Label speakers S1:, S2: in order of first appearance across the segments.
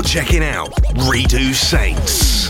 S1: You're checking out Redo Saints.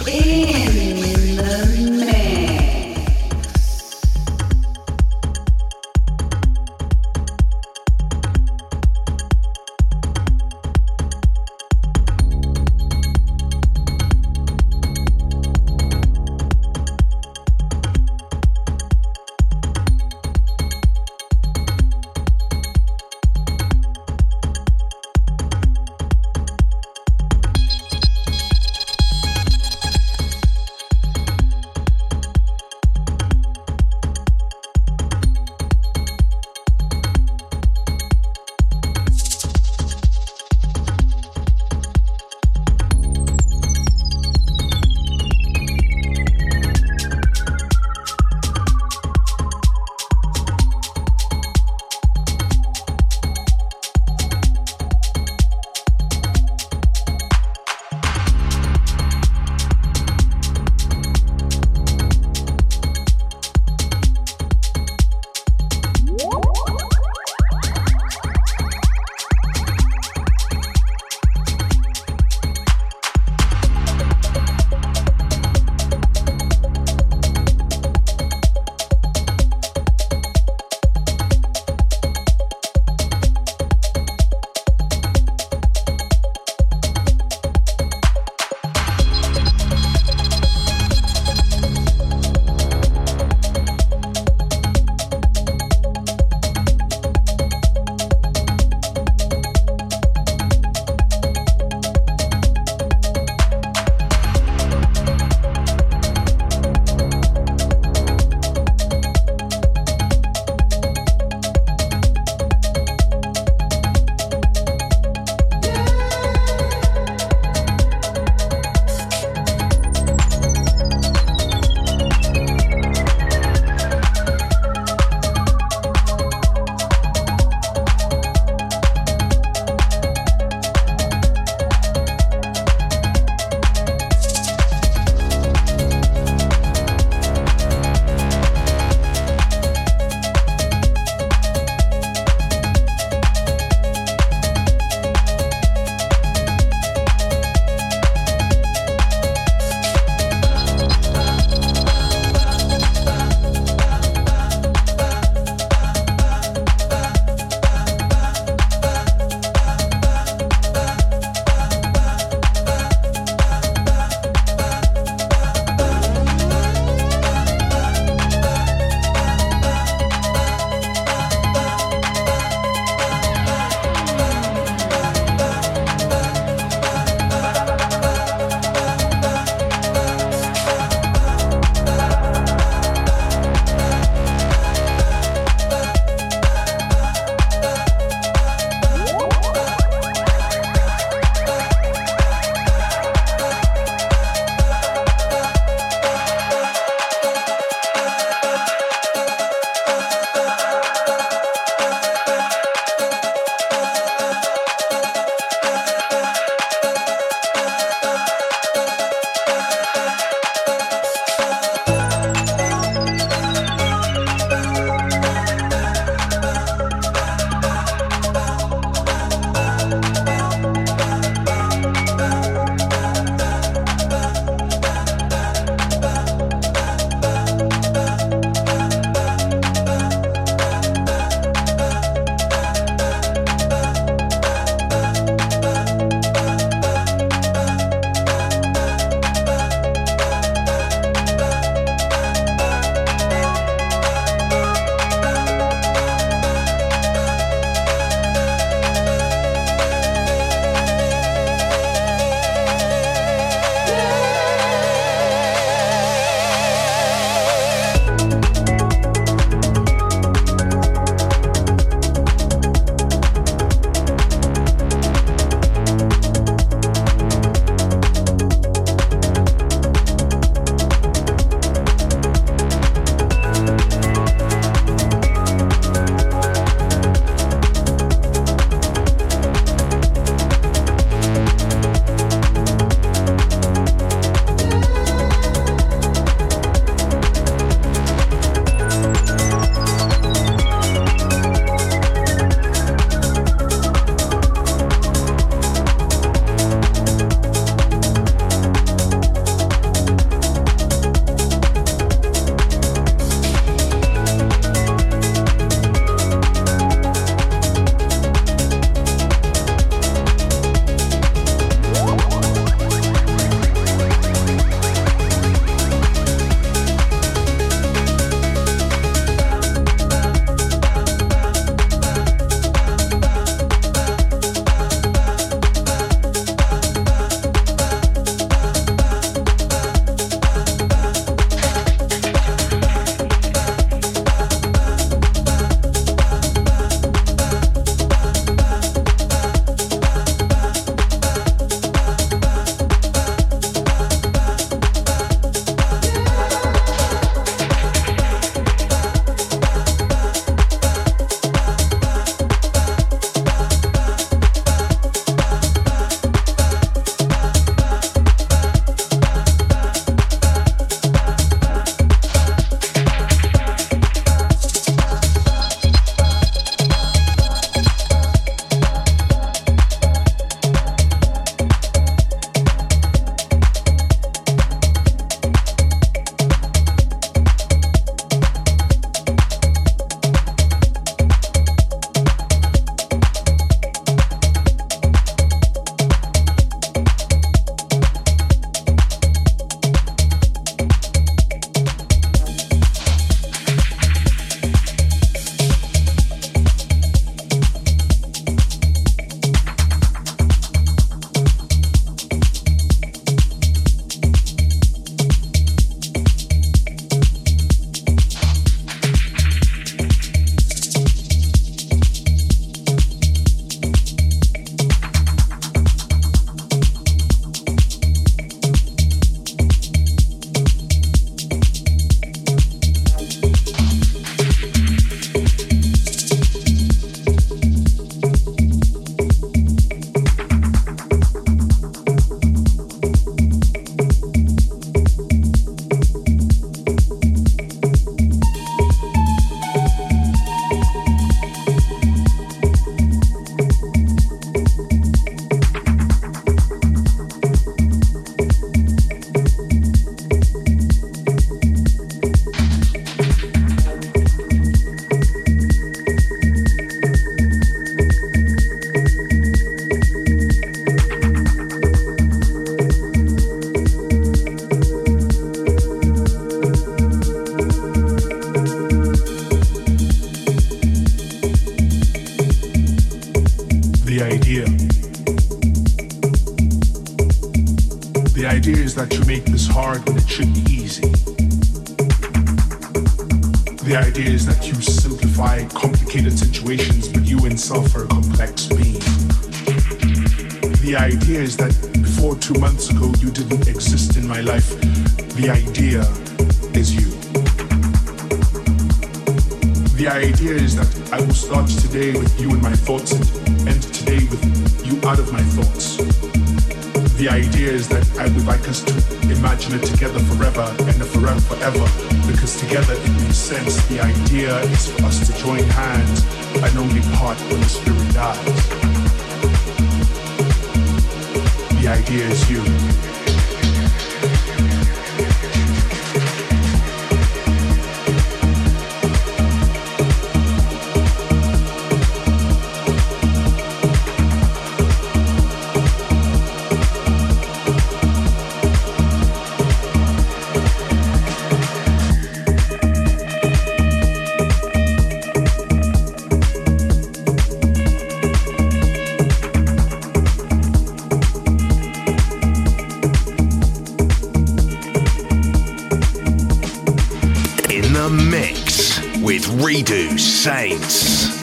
S2: The
S1: mix with Redo Saints.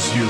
S1: Is you.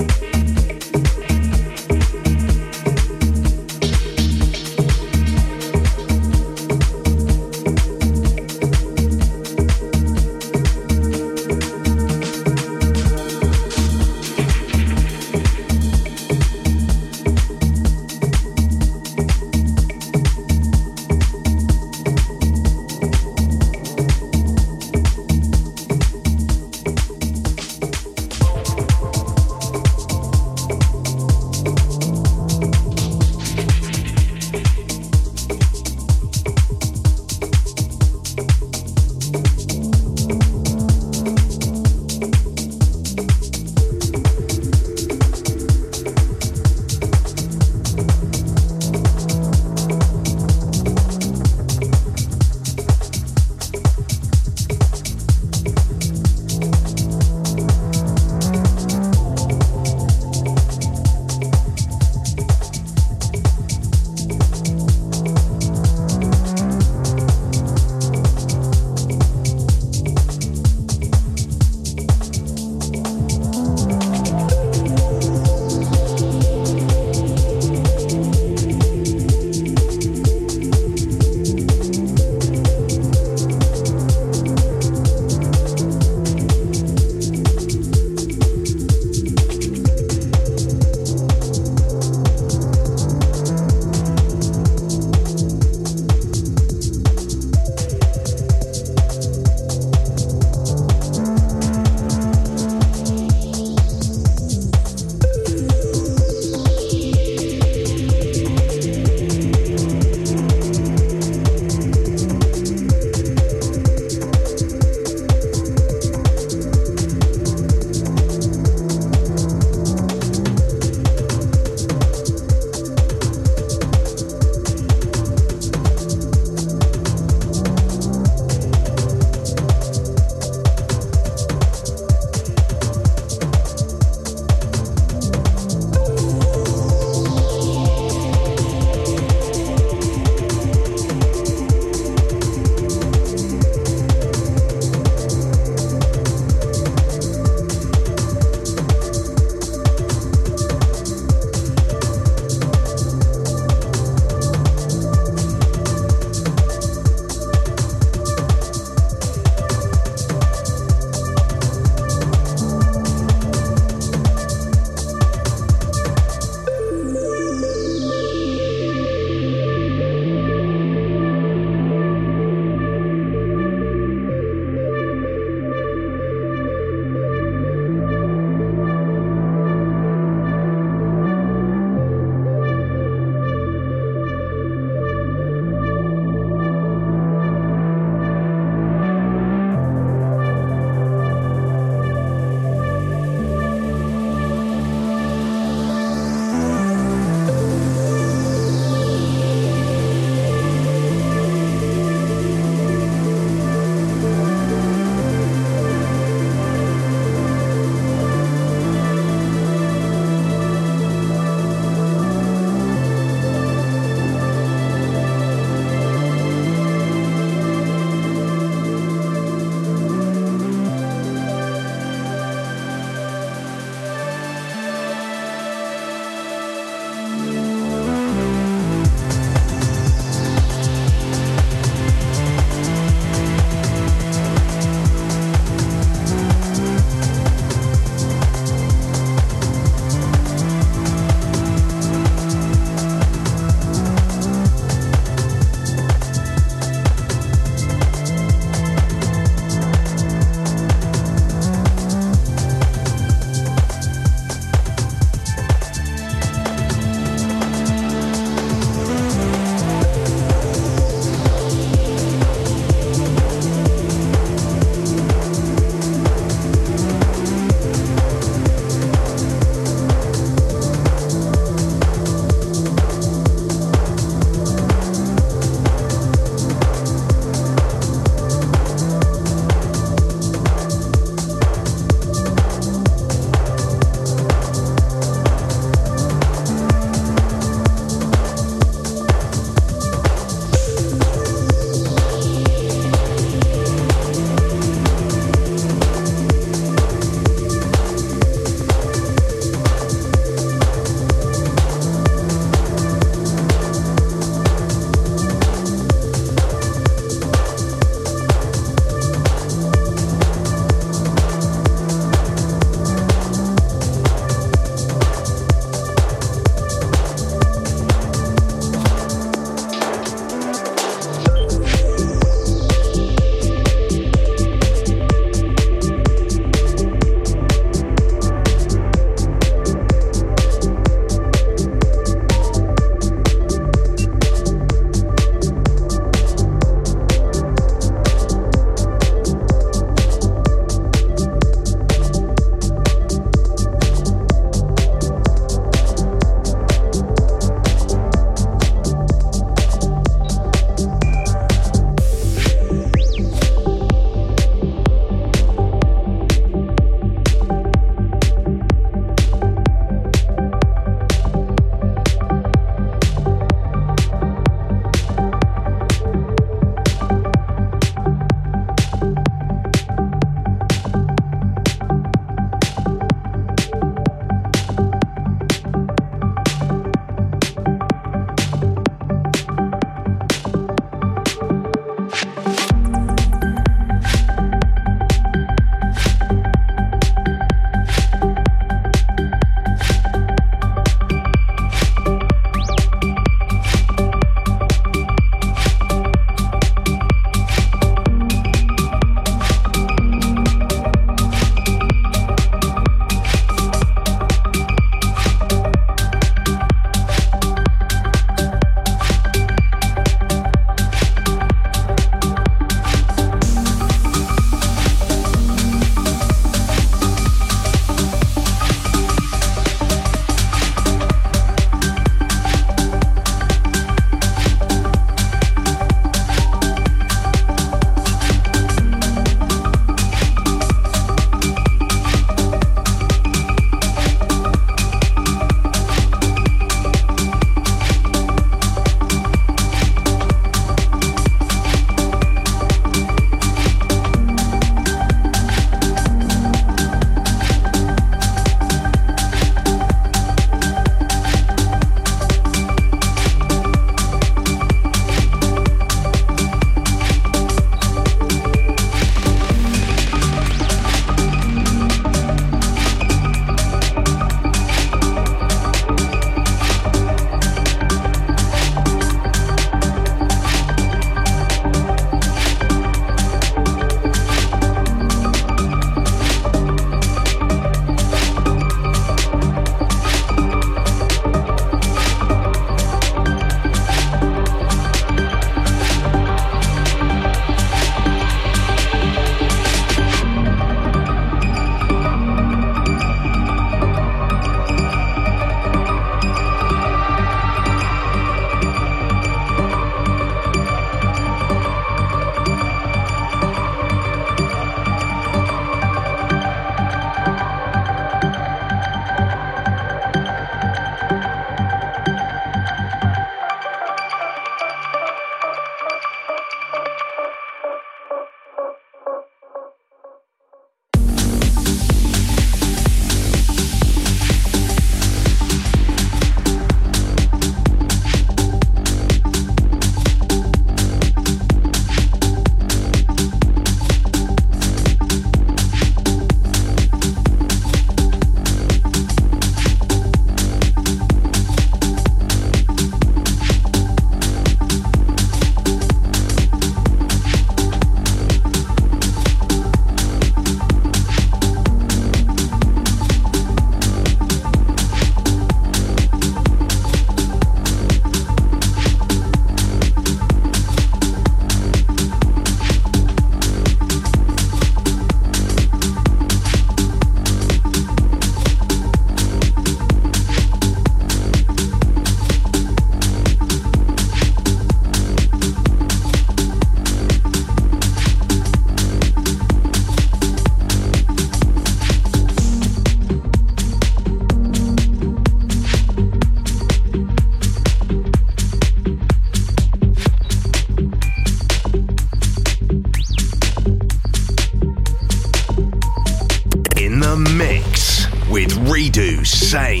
S1: Saints.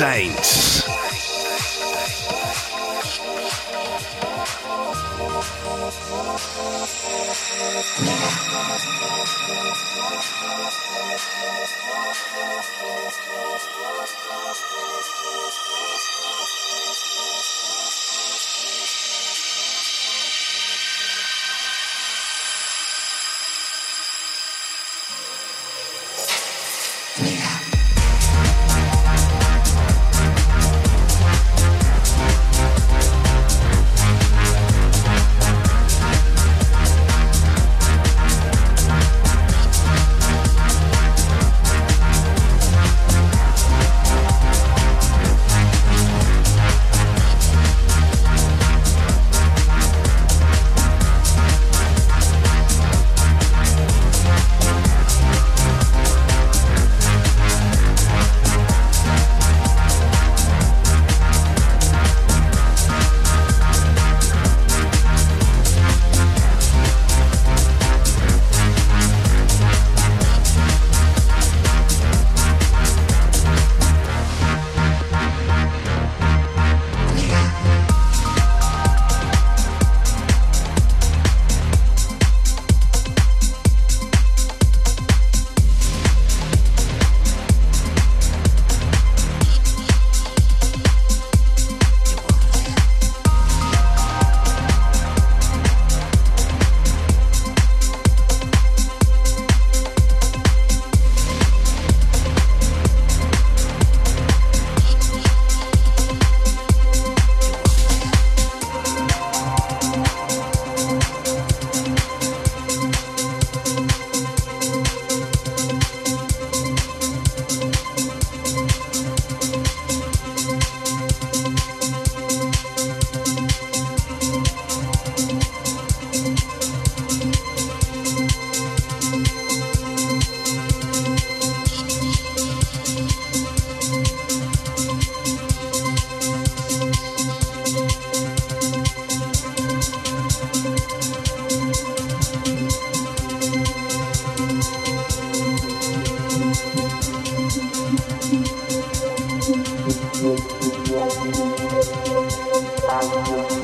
S3: Redo Thank you.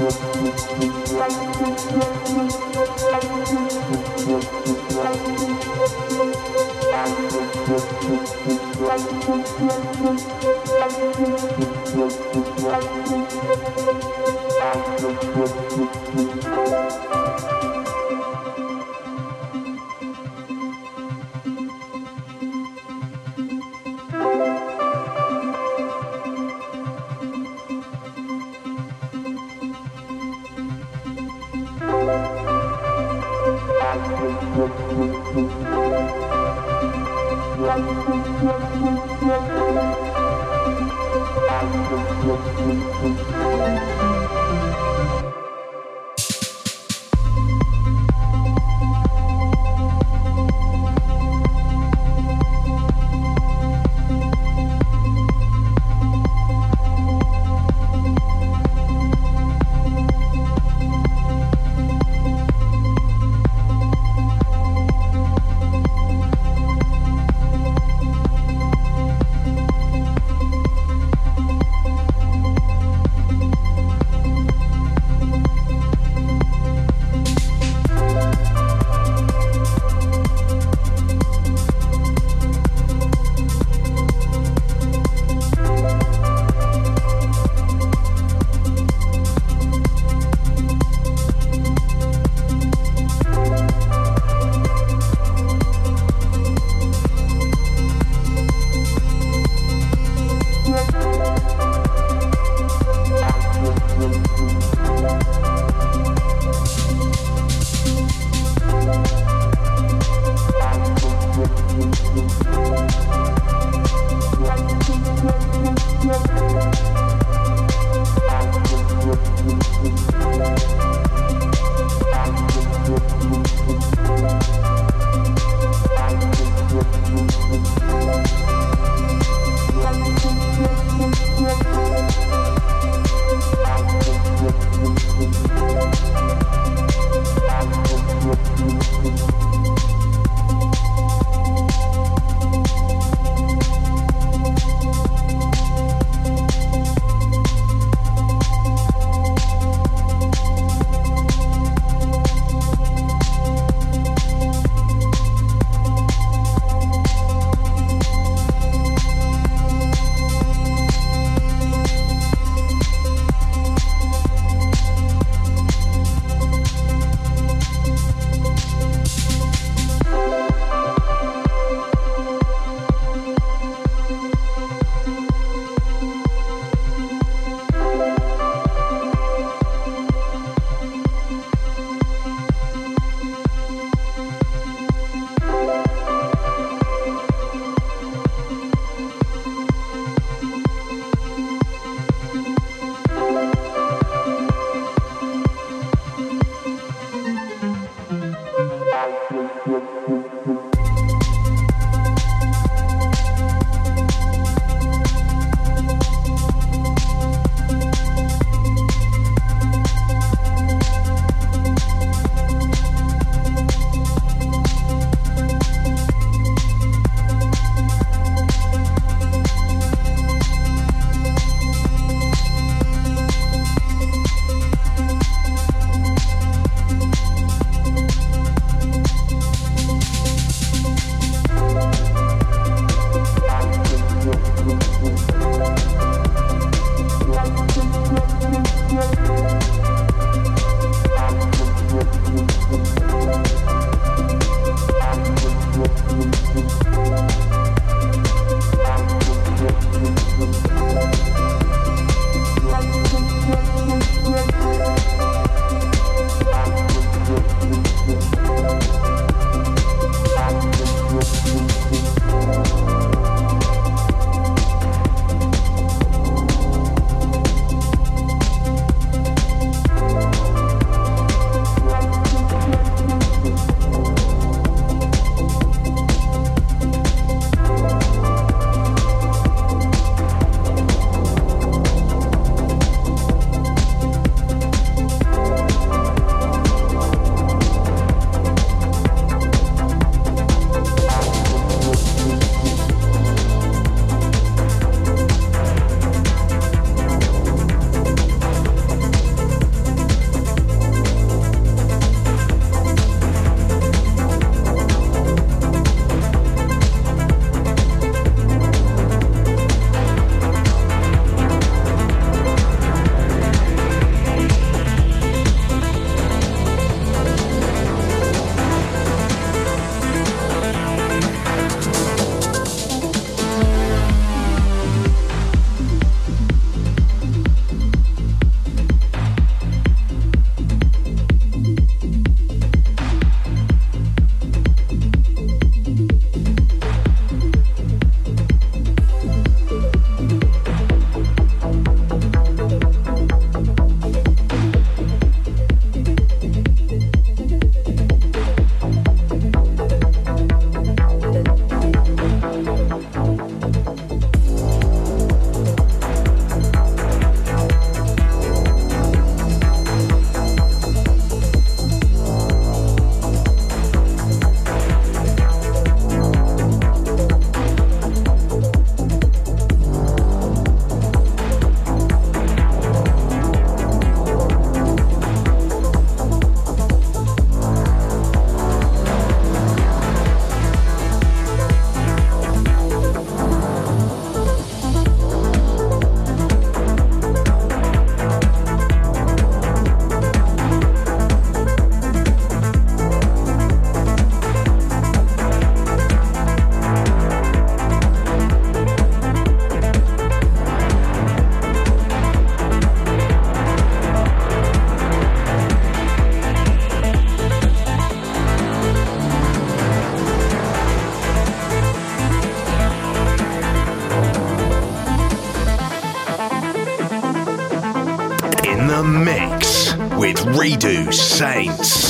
S3: Saints.
S1: Saints.